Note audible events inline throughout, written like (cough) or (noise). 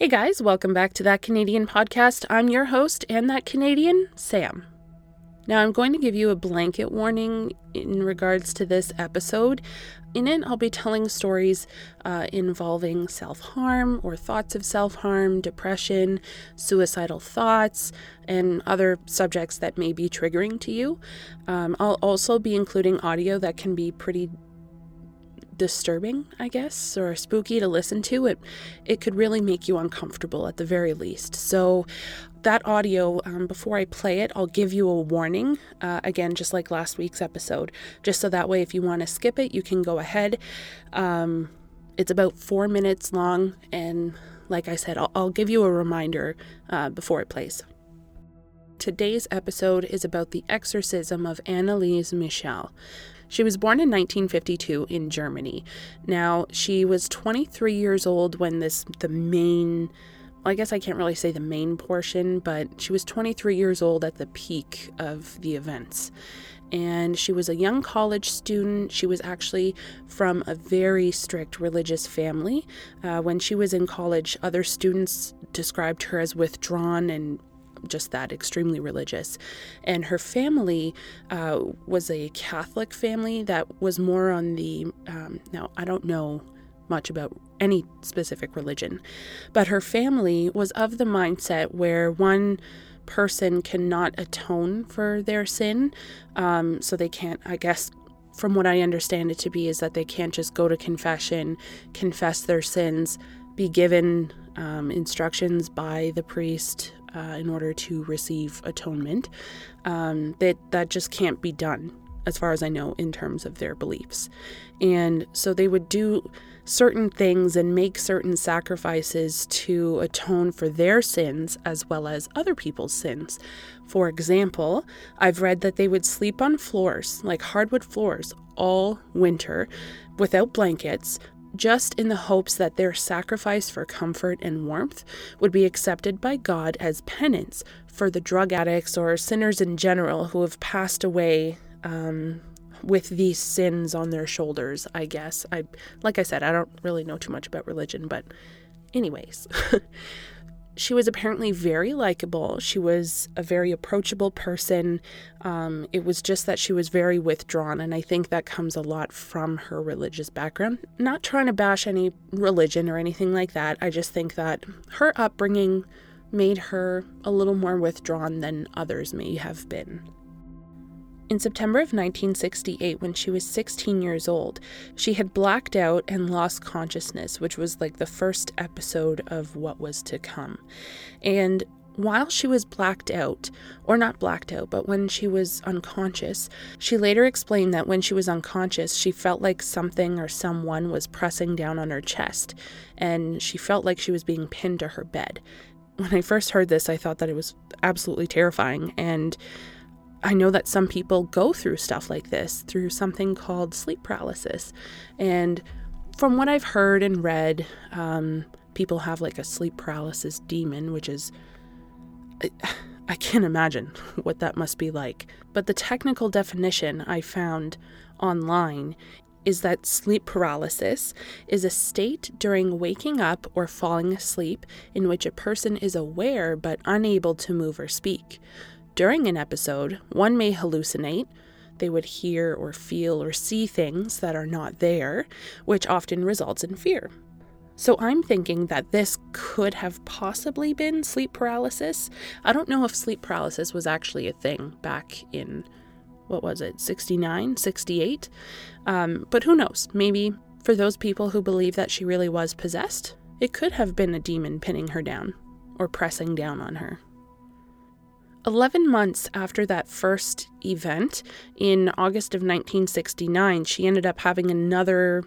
Hey guys, welcome back to That Canadian Podcast. I'm your host and that Canadian, Sam. Now, I'm going to give you a blanket warning in regards to this episode. In it, I'll be telling stories uh, involving self harm or thoughts of self harm, depression, suicidal thoughts, and other subjects that may be triggering to you. Um, I'll also be including audio that can be pretty disturbing, I guess, or spooky to listen to, it it could really make you uncomfortable at the very least. So that audio, um, before I play it, I'll give you a warning. Uh, again, just like last week's episode, just so that way, if you want to skip it, you can go ahead. Um, it's about four minutes long, and like I said, I'll, I'll give you a reminder uh, before it plays. Today's episode is about the exorcism of Anneliese Michel. She was born in 1952 in Germany. Now, she was 23 years old when this, the main, I guess I can't really say the main portion, but she was 23 years old at the peak of the events. And she was a young college student. She was actually from a very strict religious family. Uh, when she was in college, other students described her as withdrawn and just that extremely religious. And her family uh, was a Catholic family that was more on the, um, now, I don't know much about any specific religion, but her family was of the mindset where one person cannot atone for their sin. Um, so they can't, I guess, from what I understand it to be, is that they can't just go to confession, confess their sins, be given um, instructions by the priest uh, in order to receive atonement. Um, that that just can't be done, as far as I know, in terms of their beliefs. And so they would do certain things and make certain sacrifices to atone for their sins as well as other people's sins. For example, I've read that they would sleep on floors, like hardwood floors, all winter without blankets just in the hopes that their sacrifice for comfort and warmth would be accepted by God as penance for the drug addicts or sinners in general who have passed away um, with these sins on their shoulders. I guess I, like I said, I don't really know too much about religion, but anyways. (laughs) she was apparently very likable. She was a very approachable person. Um, it was just that she was very withdrawn, and I think that comes a lot from her religious background. Not trying to bash any religion or anything like that. I just think that her upbringing made her a little more withdrawn than others may have been. In September of 1968, when she was 16 years old, she had blacked out and lost consciousness, which was like the first episode of what was to come. And while she was blacked out, or not blacked out, but when she was unconscious, she later explained that when she was unconscious, she felt like something or someone was pressing down on her chest, and she felt like she was being pinned to her bed. When I first heard this, I thought that it was absolutely terrifying, and I know that some people go through stuff like this through something called sleep paralysis. And from what I've heard and read, um, people have like a sleep paralysis demon, which is. I, I can't imagine (laughs) what that must be like. But the technical definition I found online is that sleep paralysis is a state during waking up or falling asleep in which a person is aware but unable to move or speak. During an episode, one may hallucinate. They would hear or feel or see things that are not there, which often results in fear. So I'm thinking that this could have possibly been sleep paralysis. I don't know if sleep paralysis was actually a thing back in, what was it, 69, 68? Um, but who knows? Maybe for those people who believe that she really was possessed, it could have been a demon pinning her down or pressing down on her. 11 months after that first event, in August of 1969, she ended up having another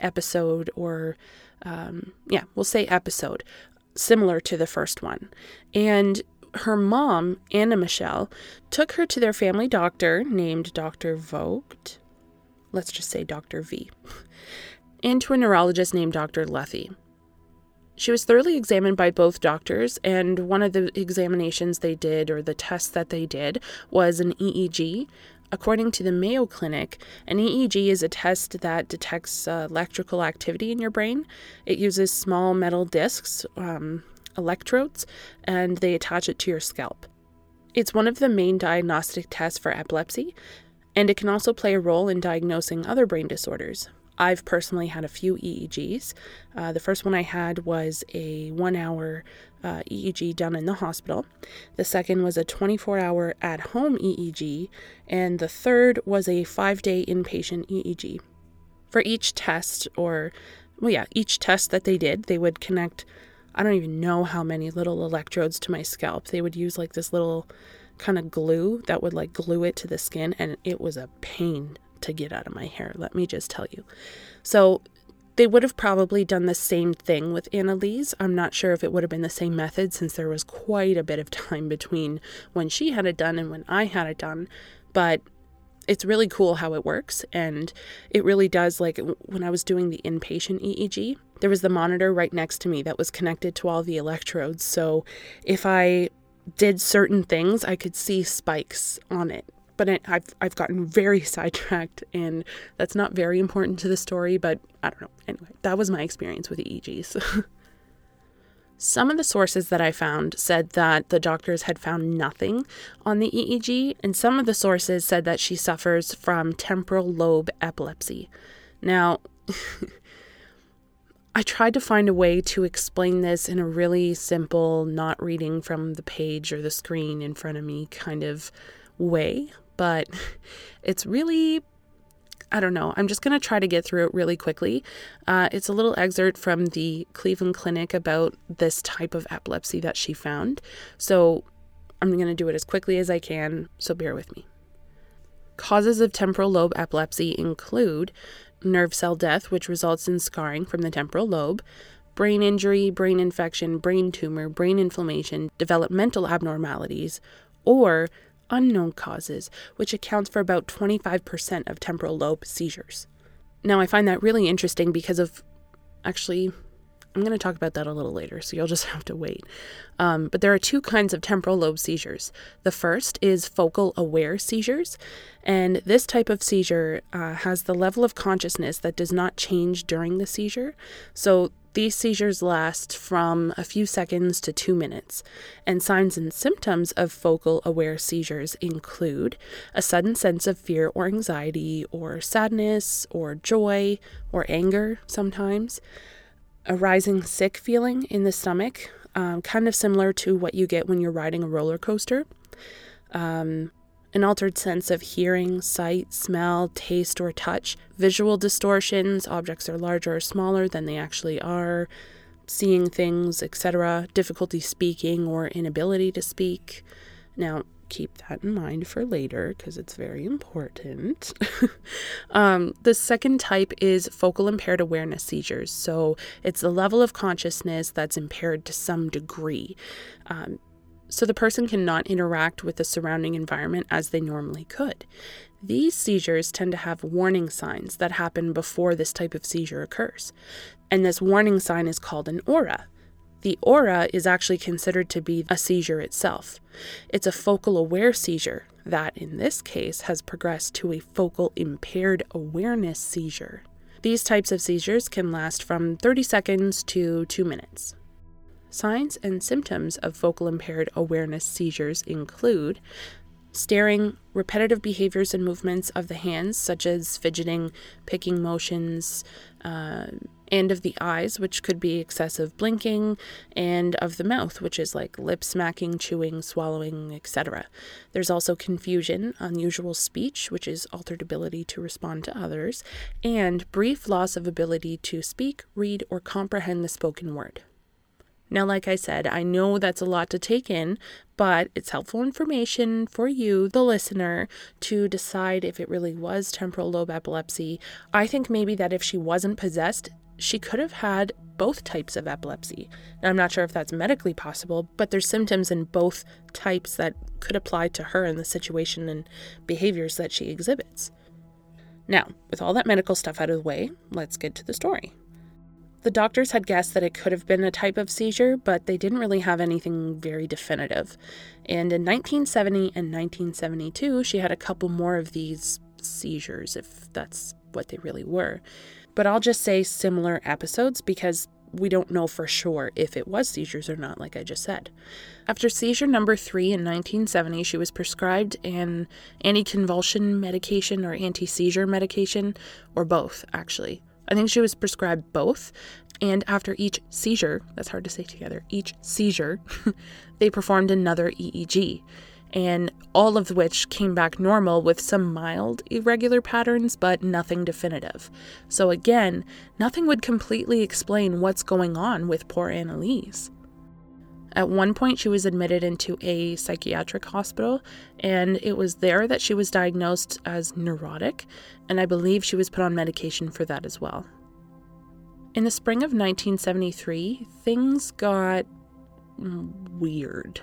episode, or um, yeah, we'll say episode, similar to the first one. And her mom, Anna Michel, took her to their family doctor named Dr. Vogt. Let's just say Dr. V. And to a neurologist named Dr. Lüthy. She was thoroughly examined by both doctors, and one of the examinations they did, or the tests that they did, was an EEG. According to the Mayo Clinic, an EEG is a test that detects uh, electrical activity in your brain. It uses small metal discs, um, electrodes, and they attach it to your scalp. It's one of the main diagnostic tests for epilepsy, and it can also play a role in diagnosing other brain disorders. I've personally had a few EEGs. Uh, the first one I had was a one hour uh, EEG done in the hospital. The second was a 24 hour at home EEG. And the third was a five day inpatient EEG. For each test, or, well, yeah, each test that they did, they would connect, I don't even know how many little electrodes to my scalp. They would use like this little kind of glue that would like glue it to the skin, and it was a pain to get out of my hair, let me just tell you. So they would have probably done the same thing with Anneliese. I'm not sure if it would have been the same method since there was quite a bit of time between when she had it done and when I had it done. But it's really cool how it works. And it really does. Like when I was doing the inpatient EEG, there was the monitor right next to me that was connected to all the electrodes. So if I did certain things, I could see spikes on it but it, I've I've gotten very (laughs) sidetracked, and that's not very important to the story. But I don't know. Anyway, that was my experience with EEGs. (laughs) Some of the sources that I found said that the doctors had found nothing on the EEG, and some of the sources said that she suffers from temporal lobe epilepsy. Now, (laughs) I tried to find a way to explain this in a really simple, not reading from the page or the screen in front of me kind of way, but (laughs) it's really I don't know. I'm just going to try to get through it really quickly. Uh, it's a little excerpt from the Cleveland Clinic about this type of epilepsy that she found. So I'm going to do it as quickly as I can, so bear with me. Causes of temporal lobe epilepsy include nerve cell death, which results in scarring from the temporal lobe, brain injury, brain infection, brain tumor, brain inflammation, developmental abnormalities, or unknown causes, which accounts for about 25% of temporal lobe seizures. Now, I find that really interesting because of actually, I'm going to talk about that a little later, so you'll just (laughs) have to wait. Um, but there are two kinds of temporal lobe seizures. The first is focal aware seizures, and this type of seizure uh, has the level of consciousness that does not change during the seizure. So these seizures last from a few seconds to two minutes, and signs and symptoms of focal aware seizures include a sudden sense of fear or anxiety, or sadness, or joy, or anger sometimes, a rising sick feeling in the stomach, um, kind of similar to what you get when you're riding a roller coaster. Um, an altered sense of hearing, sight, smell, taste, or touch, visual distortions, objects are larger or smaller than they actually are, seeing things, etc., difficulty speaking or inability to speak. Now, keep that in mind for later because it's very important. (laughs) um, the second type is focal impaired awareness seizures. So it's the level of consciousness that's impaired to some degree. Um, so the person cannot interact with the surrounding environment as they normally could. These seizures tend to have warning signs that happen before this type of seizure occurs. And this warning sign is called an aura. The aura is actually considered to be a seizure itself. It's a focal aware seizure that, in this case, has progressed to a focal impaired awareness seizure. These types of seizures can last from 30 seconds to 2 minutes. Signs and symptoms of focal impaired awareness seizures include staring, repetitive behaviors and movements of the hands, such as fidgeting, picking motions, uh, and of the eyes, which could be excessive blinking, and of the mouth, which is like lip smacking, chewing, swallowing, etc. There's also confusion, unusual speech, which is altered ability to respond to others, and brief loss of ability to speak, read, or comprehend the spoken word. Now, like I said, I know that's a lot to take in, but it's helpful information for you, the listener, to decide if it really was temporal lobe epilepsy. I think maybe that if she wasn't possessed, she could have had both types of epilepsy. Now, I'm not sure if that's medically possible, but there's symptoms in both types that could apply to her in the situation and behaviors that she exhibits. Now, with all that medical stuff out of the way, let's get to the story. The doctors had guessed that it could have been a type of seizure, but they didn't really have anything very definitive. And in 1970 and 1972, she had a couple more of these seizures, if that's what they really were. But I'll just say similar episodes because we don't know for sure if it was seizures or not, like I just said. After seizure number three in 1970, she was prescribed an anticonvulsion medication or anti seizure medication, or both, actually. I think she was prescribed both. And after each seizure, that's hard to say together, each seizure, (laughs) they performed another EEG and all of which came back normal with some mild irregular patterns, but nothing definitive. So, again, nothing would completely explain what's going on with poor Anneliese. At one point, she was admitted into a psychiatric hospital, and it was there that she was diagnosed as neurotic, and I believe she was put on medication for that as well. In the spring of 1973, things got weird.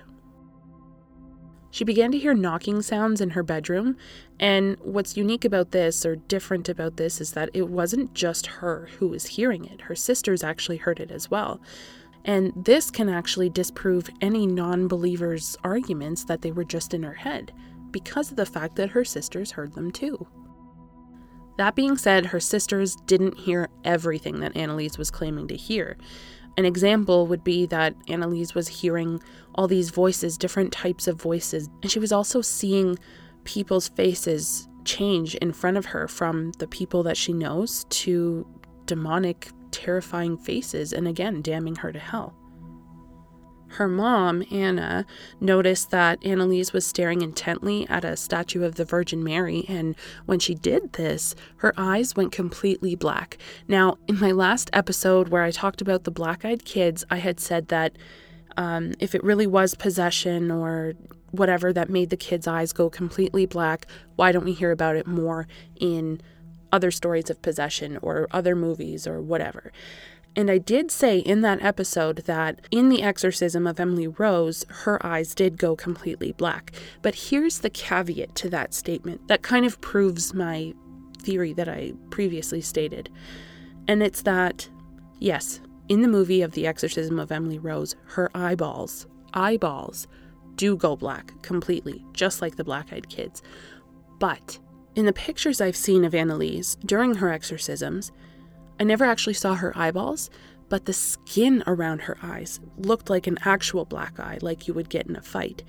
She began to hear knocking sounds in her bedroom, and what's unique about this, or different about this, is that it wasn't just her who was hearing it. Her sisters actually heard it as well. And this can actually disprove any non believer's arguments that they were just in her head, because of the fact that her sisters heard them too. That being said, her sisters didn't hear everything that Anneliese was claiming to hear. An example would be that Anneliese was hearing all these voices, different types of voices, and she was also seeing people's faces change in front of her from the people that she knows to demonic, terrifying faces, and again, damning her to hell. Her mom, Anna, noticed that Anneliese was staring intently at a statue of the Virgin Mary, and when she did this, her eyes went completely black. Now, in my last episode where I talked about the black eyed kids, I had said that um, if it really was possession or whatever that made the kids' eyes go completely black, why don't we hear about it more in other stories of possession or other movies or whatever? And I did say in that episode that in the exorcism of Emily Rose, her eyes did go completely black. But here's the caveat to that statement that kind of proves my theory that I previously stated. And it's that, yes, in the movie of the exorcism of Emily Rose, her eyeballs, eyeballs, do go black completely, just like the black eyed kids. But in the pictures I've seen of Anneliese during her exorcisms, I never actually saw her eyeballs, but the skin around her eyes looked like an actual black eye, like you would get in a fight.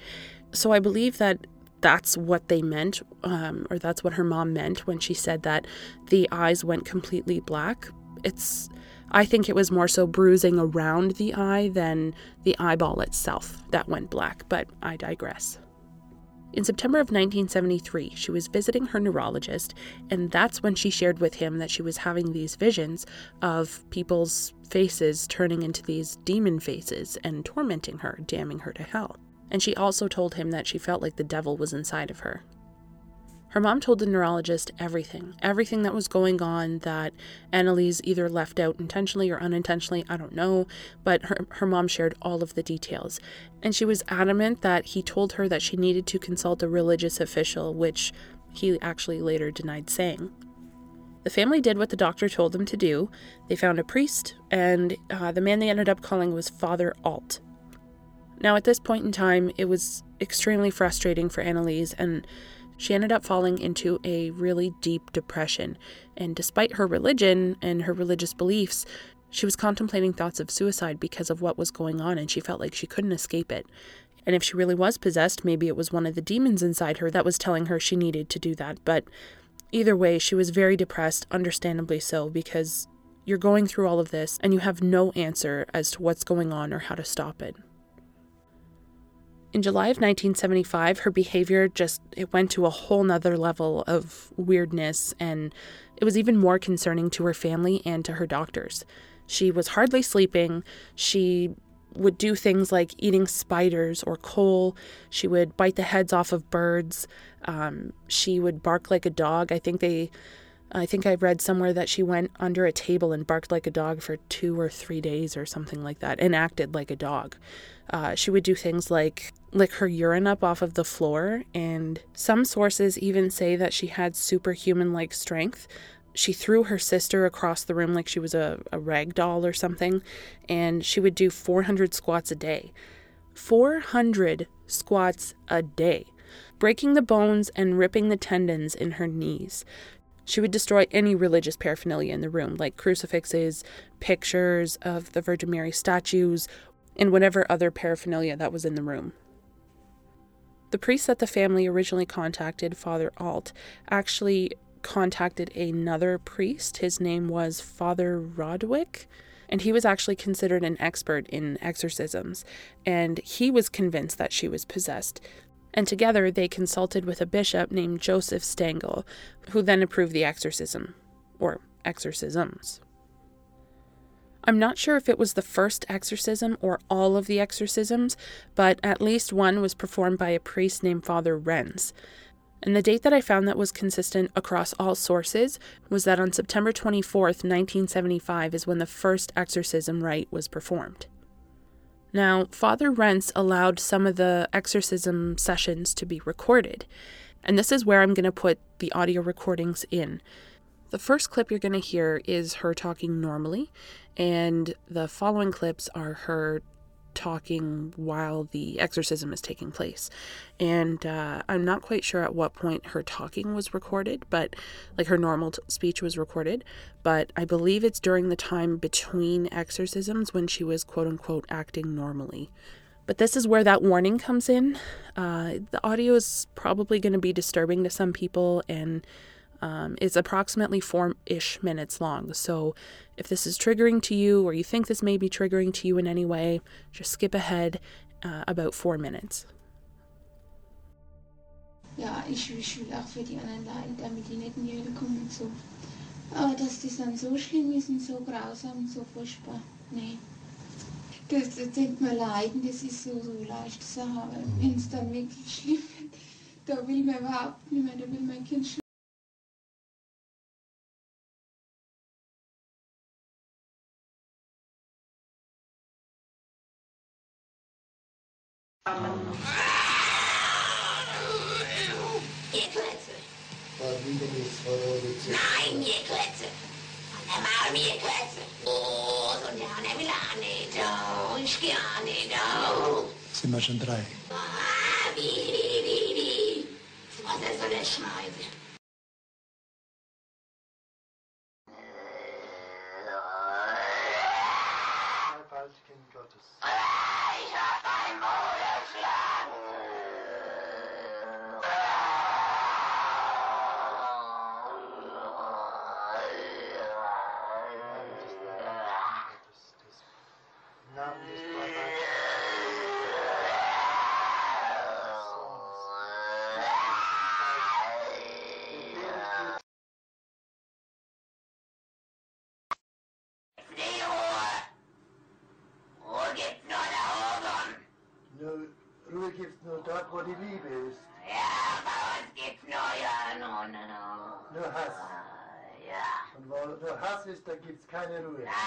So I believe that that's what they meant, um, or that's what her mom meant when she said that the eyes went completely black. It's, I think it was more so bruising around the eye than the eyeball itself that went black, but I digress. In September of 1973, she was visiting her neurologist, and that's when she shared with him that she was having these visions of people's faces turning into these demon faces and tormenting her, damning her to hell. And she also told him that she felt like the devil was inside of her. Her mom told the neurologist everything, everything that was going on that Anneliese either left out intentionally or unintentionally, I don't know, but her, her mom shared all of the details. And she was adamant that he told her that she needed to consult a religious official, which he actually later denied saying. The family did what the doctor told them to do. They found a priest, and uh, the man they ended up calling was Father Alt. Now, at this point in time, it was extremely frustrating for Anneliese, and she ended up falling into a really deep depression. And despite her religion and her religious beliefs, she was contemplating thoughts of suicide because of what was going on, and she felt like she couldn't escape it. And if she really was possessed, maybe it was one of the demons inside her that was telling her she needed to do that. But either way, she was very depressed, understandably so, because you're going through all of this and you have no answer as to what's going on or how to stop it. In July of 1975, her behavior just it went to a whole nother level of weirdness and it was even more concerning to her family and to her doctors. She was hardly sleeping. She would do things like eating spiders or coal. She would bite the heads off of birds. Um, she would bark like a dog. I think they, I think I read somewhere that she went under a table and barked like a dog for two or three days or something like that and acted like a dog. Uh, she would do things like lick her urine up off of the floor, and some sources even say that she had superhuman like strength. she threw her sister across the room like she was a, a rag doll or something, and she would do 400 squats a day. 400 squats a day, breaking the bones and ripping the tendons in her knees. She would destroy any religious paraphernalia in the room, like crucifixes, pictures of the Virgin Mary statues, and whatever other paraphernalia that was in the room. The priest that the family originally contacted, Father Alt, actually contacted another priest. His name was Father Rodewyk, and he was actually considered an expert in exorcisms, and he was convinced that she was possessed. And together they consulted with a bishop named Josef Stangl, who then approved the exorcism, or exorcisms. I'm not sure if it was the first exorcism or all of the exorcisms, but at least one was performed by a priest named Father Renz. And the date that I found that was consistent across all sources was that on September 24th, 1975, is when the first exorcism rite was performed. Now, Father Renz allowed some of the exorcism sessions to be recorded, and this is where I'm going to put the audio recordings in. The first clip you're going to hear is her talking normally, and the following clips are her talking while the exorcism is taking place. And uh, I'm not quite sure at what point her talking was recorded, but like her normal t- speech was recorded. But I believe it's during the time between exorcisms when she was quote unquote acting normally. But this is where that warning comes in. Uh, the audio is probably going to be disturbing to some people and um, it's approximately four ish minutes long. So if this is triggering to you or you think this may be triggering to you in any way, just skip ahead uh, about four minutes. Ja, ich, will auch für die anderen leiden, damit die nicht Hölle kommen so. Aber dass das dann so schlimm ist und so grausam so furchtbar, nee. Das, das denkt man leiden, das ist so, so leicht Sache, wenn es dann wirklich schlimm wird, da will man überhaupt nicht mehr, da will mein Kind Nein, mir Klötze. Und dann machen mir Klötze. Oh, und dann will er nicht. Oh, ich. Oh. Sind wir schon drei? Ah, wie, wie, wie, wie. Was ist so eine Scheiße? Gibt's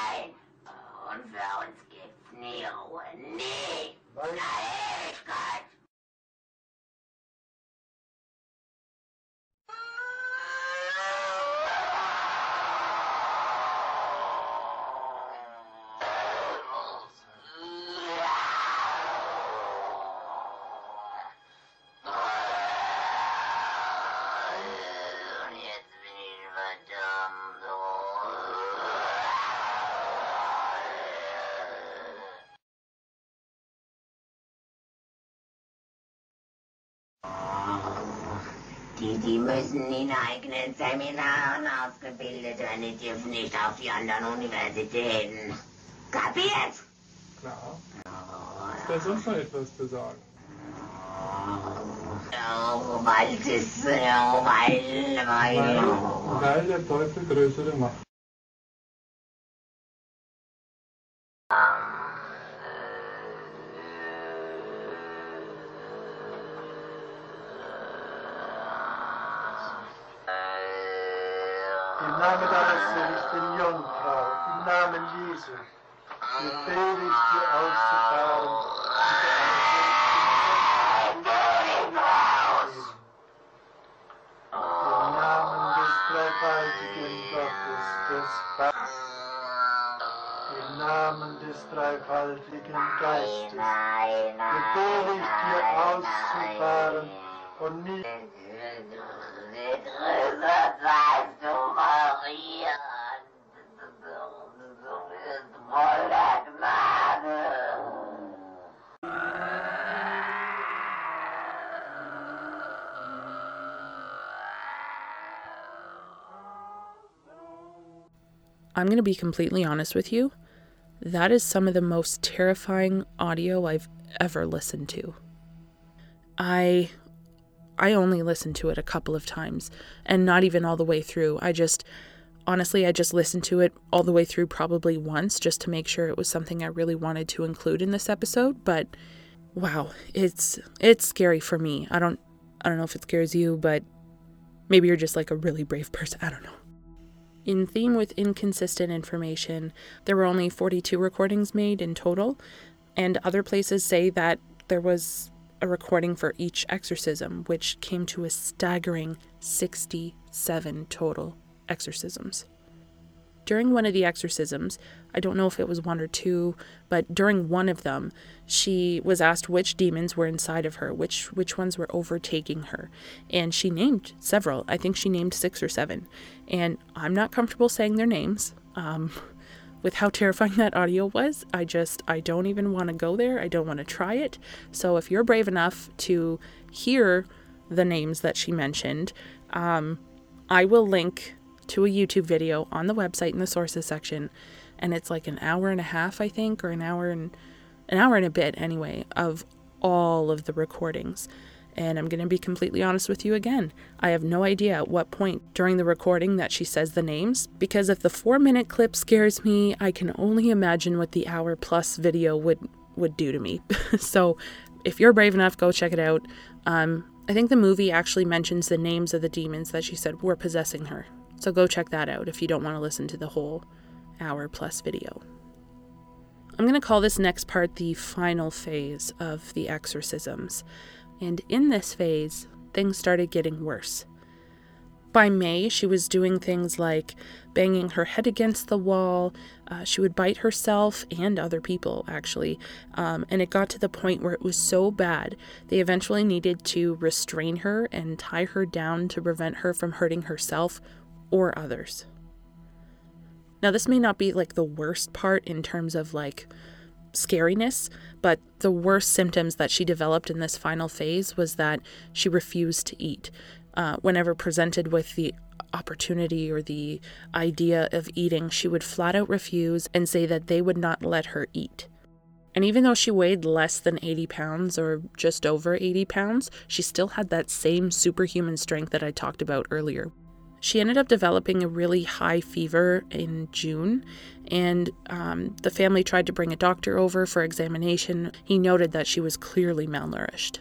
müssen in eigenen Seminaren ausgebildet werden, die dürfen nicht auf die anderen Universitäten. Kapiert? Klar. Ist da sonst noch etwas zu sagen? Weil das, weil, Weil, weil der Teufel größere Macht. Namen deiner seligen Jungfrau, im Namen Jesu, befehle ich dir auszufahren, diese Im Namen des dreifaltigen des Vaters, im Namen des dreifaltigen Geistes, befehle ich dir auszufahren und nicht I'm going to be completely honest with you. That is some of the most terrifying audio I've ever listened to. I I only listened to it a couple of times and not even all the way through. I just honestly I just listened to it all the way through probably once just to make sure it was something I really wanted to include in this episode, but wow, it's it's scary for me. I don't I don't know if it scares you, but maybe you're just like a really brave person. I don't know. In theme with inconsistent information, there were only 42 recordings made in total, and other places say that there was a recording for each exorcism, which came to a staggering 67 total exorcisms. During one of the exorcisms, I don't know if it was one or two, but during one of them, she was asked which demons were inside of her, which which ones were overtaking her, and she named several. I think she named six or seven, and I'm not comfortable saying their names. Um, (laughs) with how terrifying that audio was, I just I don't even want to go there. I don't want to try it. So if you're brave enough to hear the names that she mentioned, um, I will link to a YouTube video on the website in the sources section, and it's like an hour and a half, I think, or an hour and an hour and a bit anyway, of all of the recordings. And I'm going to be completely honest with you again. I have no idea at what point during the recording that she says the names, because if the four minute clip scares me, I can only imagine what the hour plus video would, would do to me. (laughs) so if you're brave enough, go check it out. Um, I think the movie actually mentions the names of the demons that she said were possessing her. So go check that out if you don't want to listen to the whole hour plus video. I'm going to call this next part the final phase of the exorcisms. And in this phase, things started getting worse. By May, she was doing things like banging her head against the wall. Uh, she would bite herself and other people, actually. Um, and it got to the point where it was so bad, they eventually needed to restrain her and tie her down to prevent her from hurting herself or others. Now, this may not be like the worst part in terms of like scariness, but the worst symptoms that she developed in this final phase was that she refused to eat. Uh, whenever presented with the opportunity or the idea of eating, she would flat out refuse and say that they would not let her eat. And even though she weighed less than 80 pounds or just over 80 pounds, she still had that same superhuman strength that I talked about earlier. She ended up developing a really high fever in June, and um, the family tried to bring a doctor over for examination. He noted that she was clearly malnourished.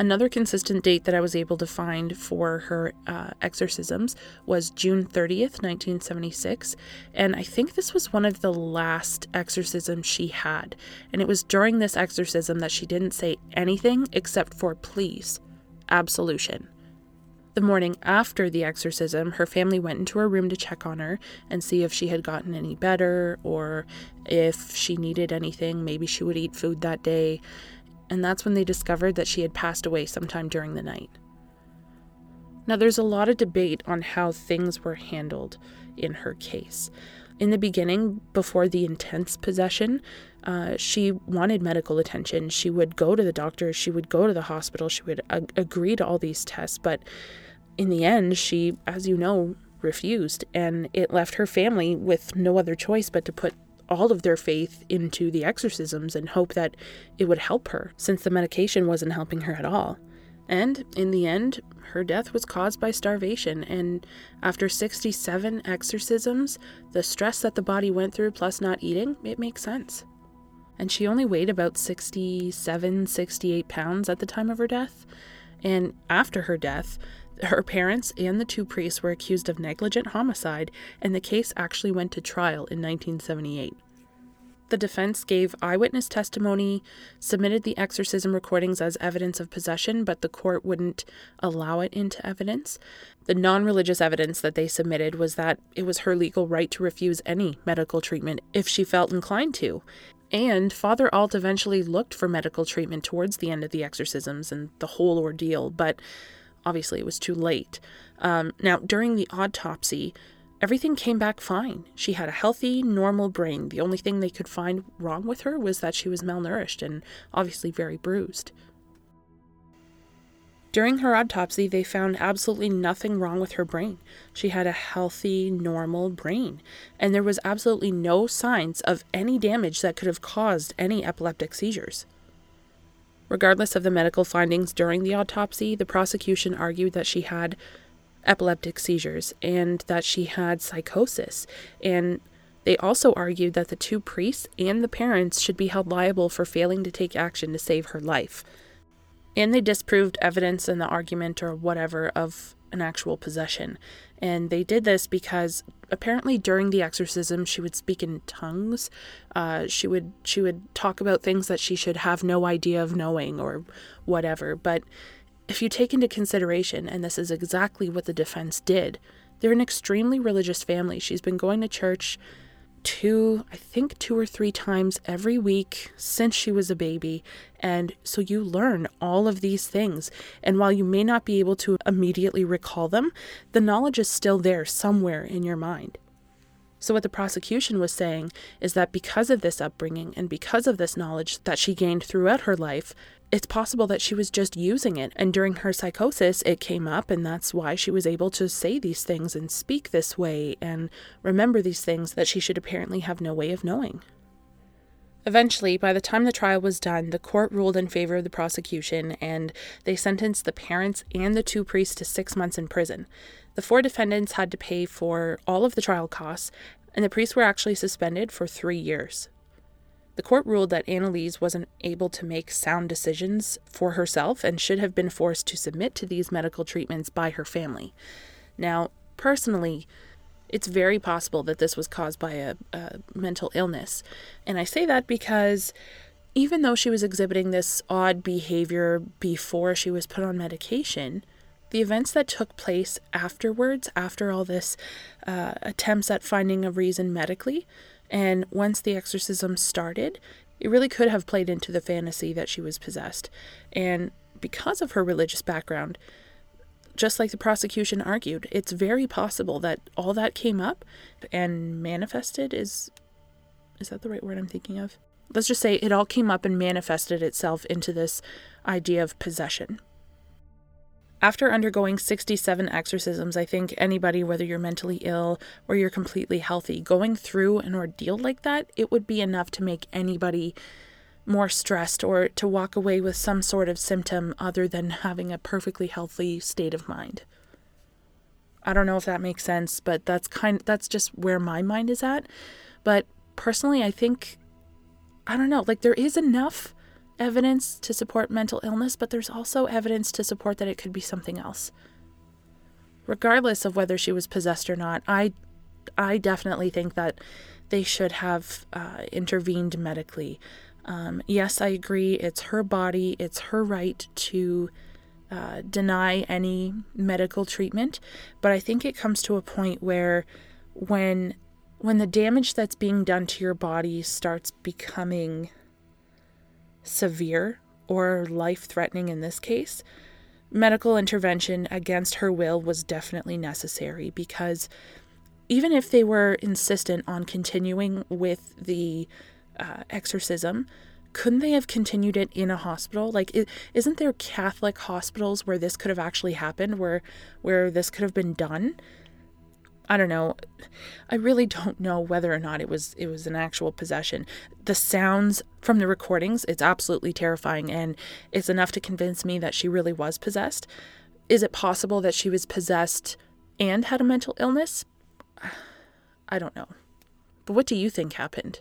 Another consistent date that I was able to find for her uh, exorcisms was June 30th, 1976. And I think this was one of the last exorcisms she had. And it was during this exorcism that she didn't say anything except for please, absolution. The morning after the exorcism, her family went into her room to check on her and see if she had gotten any better or if she needed anything. Maybe she would eat food that day and that's when they discovered that she had passed away sometime during the night. Now, there's a lot of debate on how things were handled in her case. In the beginning, before the intense possession, uh, she wanted medical attention. She would go to the doctor, she would go to the hospital, she would ag- agree to all these tests, but in the end, she, as you know, refused, and it left her family with no other choice but to put all of their faith into the exorcisms and hope that it would help her, since the medication wasn't helping her at all. And in the end, her death was caused by starvation, and after 67 exorcisms, the stress that the body went through plus not eating, it makes sense. And she only weighed about 67, 68 pounds at the time of her death. And after her death, her parents and the two priests were accused of negligent homicide, and the case actually went to trial in 1978. The defense gave eyewitness testimony, submitted the exorcism recordings as evidence of possession, but the court wouldn't allow it into evidence. The non religious evidence that they submitted was that it was her legal right to refuse any medical treatment if she felt inclined to. And Father Alt eventually looked for medical treatment towards the end of the exorcisms and the whole ordeal, but obviously it was too late. Um, now, during the autopsy, everything came back fine. She had a healthy, normal brain. The only thing they could find wrong with her was that she was malnourished and obviously very bruised. During her autopsy, they found absolutely nothing wrong with her brain. She had a healthy, normal brain, and there was absolutely no signs of any damage that could have caused any epileptic seizures. Regardless of the medical findings during the autopsy, the prosecution argued that she had epileptic seizures and that she had psychosis. And they also argued that the two priests and the parents should be held liable for failing to take action to save her life. And they disproved evidence in the argument or whatever of an actual possession. And they did this because apparently during the exorcism she would speak in tongues. Uh, she would she would talk about things that she should have no idea of knowing or whatever. But if you take into consideration, and this is exactly what the defense did, they're an extremely religious family. She's been going to church two, I think two or three times every week since she was a baby. And so you learn all of these things. And while you may not be able to immediately recall them, the knowledge is still there somewhere in your mind. So, what the prosecution was saying is that because of this upbringing and because of this knowledge that she gained throughout her life, it's possible that she was just using it. And during her psychosis, it came up, and that's why she was able to say these things and speak this way and remember these things that she should apparently have no way of knowing. Eventually, by the time the trial was done, the court ruled in favor of the prosecution and they sentenced the parents and the two priests to six months in prison. The four defendants had to pay for all of the trial costs, and the priests were actually suspended for three years. The court ruled that Anneliese wasn't able to make sound decisions for herself and should have been forced to submit to these medical treatments by her family. Now, personally, it's very possible that this was caused by a, a, mental illness. And I say that because even though she was exhibiting this odd behavior before she was put on medication, the events that took place afterwards, after all this uh, attempts at finding a reason medically, and once the exorcism started, it really could have played into the fantasy that she was possessed. And because of her religious background, just like the prosecution argued, it's very possible that all that came up and manifested is is that the right word I'm thinking of? Let's just say it all came up and manifested itself into this idea of possession. After undergoing 67 exorcisms, I think anybody, whether you're mentally ill or you're completely healthy, going through an ordeal like that, it would be enough to make anybody more stressed or to walk away with some sort of symptom other than having a perfectly healthy state of mind. I don't know if that makes sense, but that's kind that's just where my mind is at. But personally, I think I don't know, like there is enough evidence to support mental illness, but there's also evidence to support that it could be something else. Regardless of whether she was possessed or not, I, I definitely think that they should have uh, intervened medically. Um, yes, I agree. It's her body, it's her right to uh, deny any medical treatment, but I think it comes to a point where when when the damage that's being done to your body starts becoming severe or life threatening in this case, medical intervention against her will was definitely necessary because even if they were insistent on continuing with the uh, exorcism, couldn't they have continued it in a hospital? Like, is not there Catholic hospitals where this could have actually happened, where where this could have been done? I don't know. I really don't know whether or not it was it was an actual possession. The sounds from the recordings, it's absolutely terrifying and it's enough to convince me that she really was possessed. Is it possible that she was possessed and had a mental illness? (sighs) I don't know. But what do you think happened?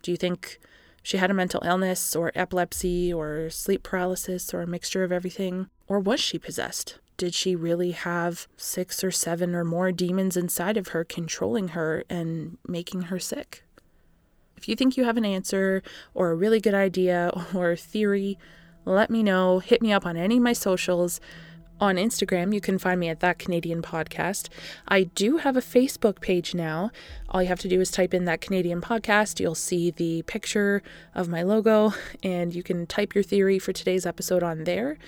Do you think she had a mental illness or epilepsy or sleep paralysis or a mixture of everything? Or was she possessed? Did she really have six or seven or more demons inside of her controlling her and making her sick? If you think you have an answer or a really good idea (laughs) or theory, let me know. Hit me up on any of my socials. On Instagram, you can find me at That Canadian Podcast. I do have a Facebook page now. All you have to do is type in That Canadian Podcast. You'll see the picture of my logo, and you can type your theory for today's episode on there.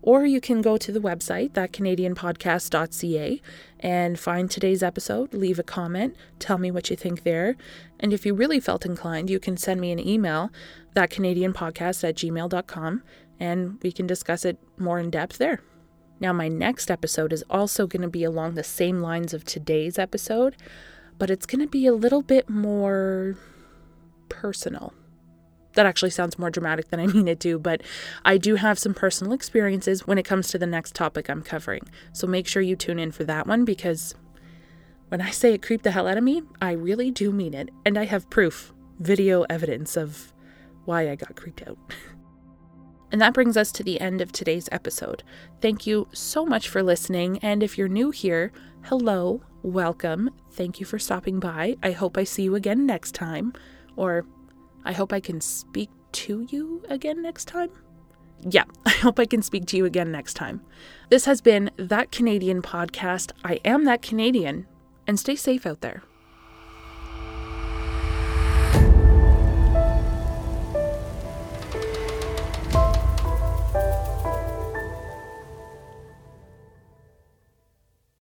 Or you can go to the website, thatcanadianpodcast.ca, and find today's episode, leave a comment, tell me what you think there. And if you really felt inclined, you can send me an email, thatcanadianpodcast at gmail.com, and we can discuss it more in depth there. Now, my next episode is also going to be along the same lines of today's episode, but it's going to be a little bit more personal. That actually sounds more dramatic than I mean it to, but I do have some personal experiences when it comes to the next topic I'm covering. So make sure you tune in for that one because when I say it creeped the hell out of me, I really do mean it. And I have proof, video evidence of why I got creeped out. (laughs) And that brings us to the end of today's episode. Thank you so much for listening. And if you're new here, hello, welcome. Thank you for stopping by. I hope I see you again next time. Or I hope I can speak to you again next time. Yeah, (laughs) I hope I can speak to you again next time. This has been That Canadian Podcast. I am that Canadian, and stay safe out there.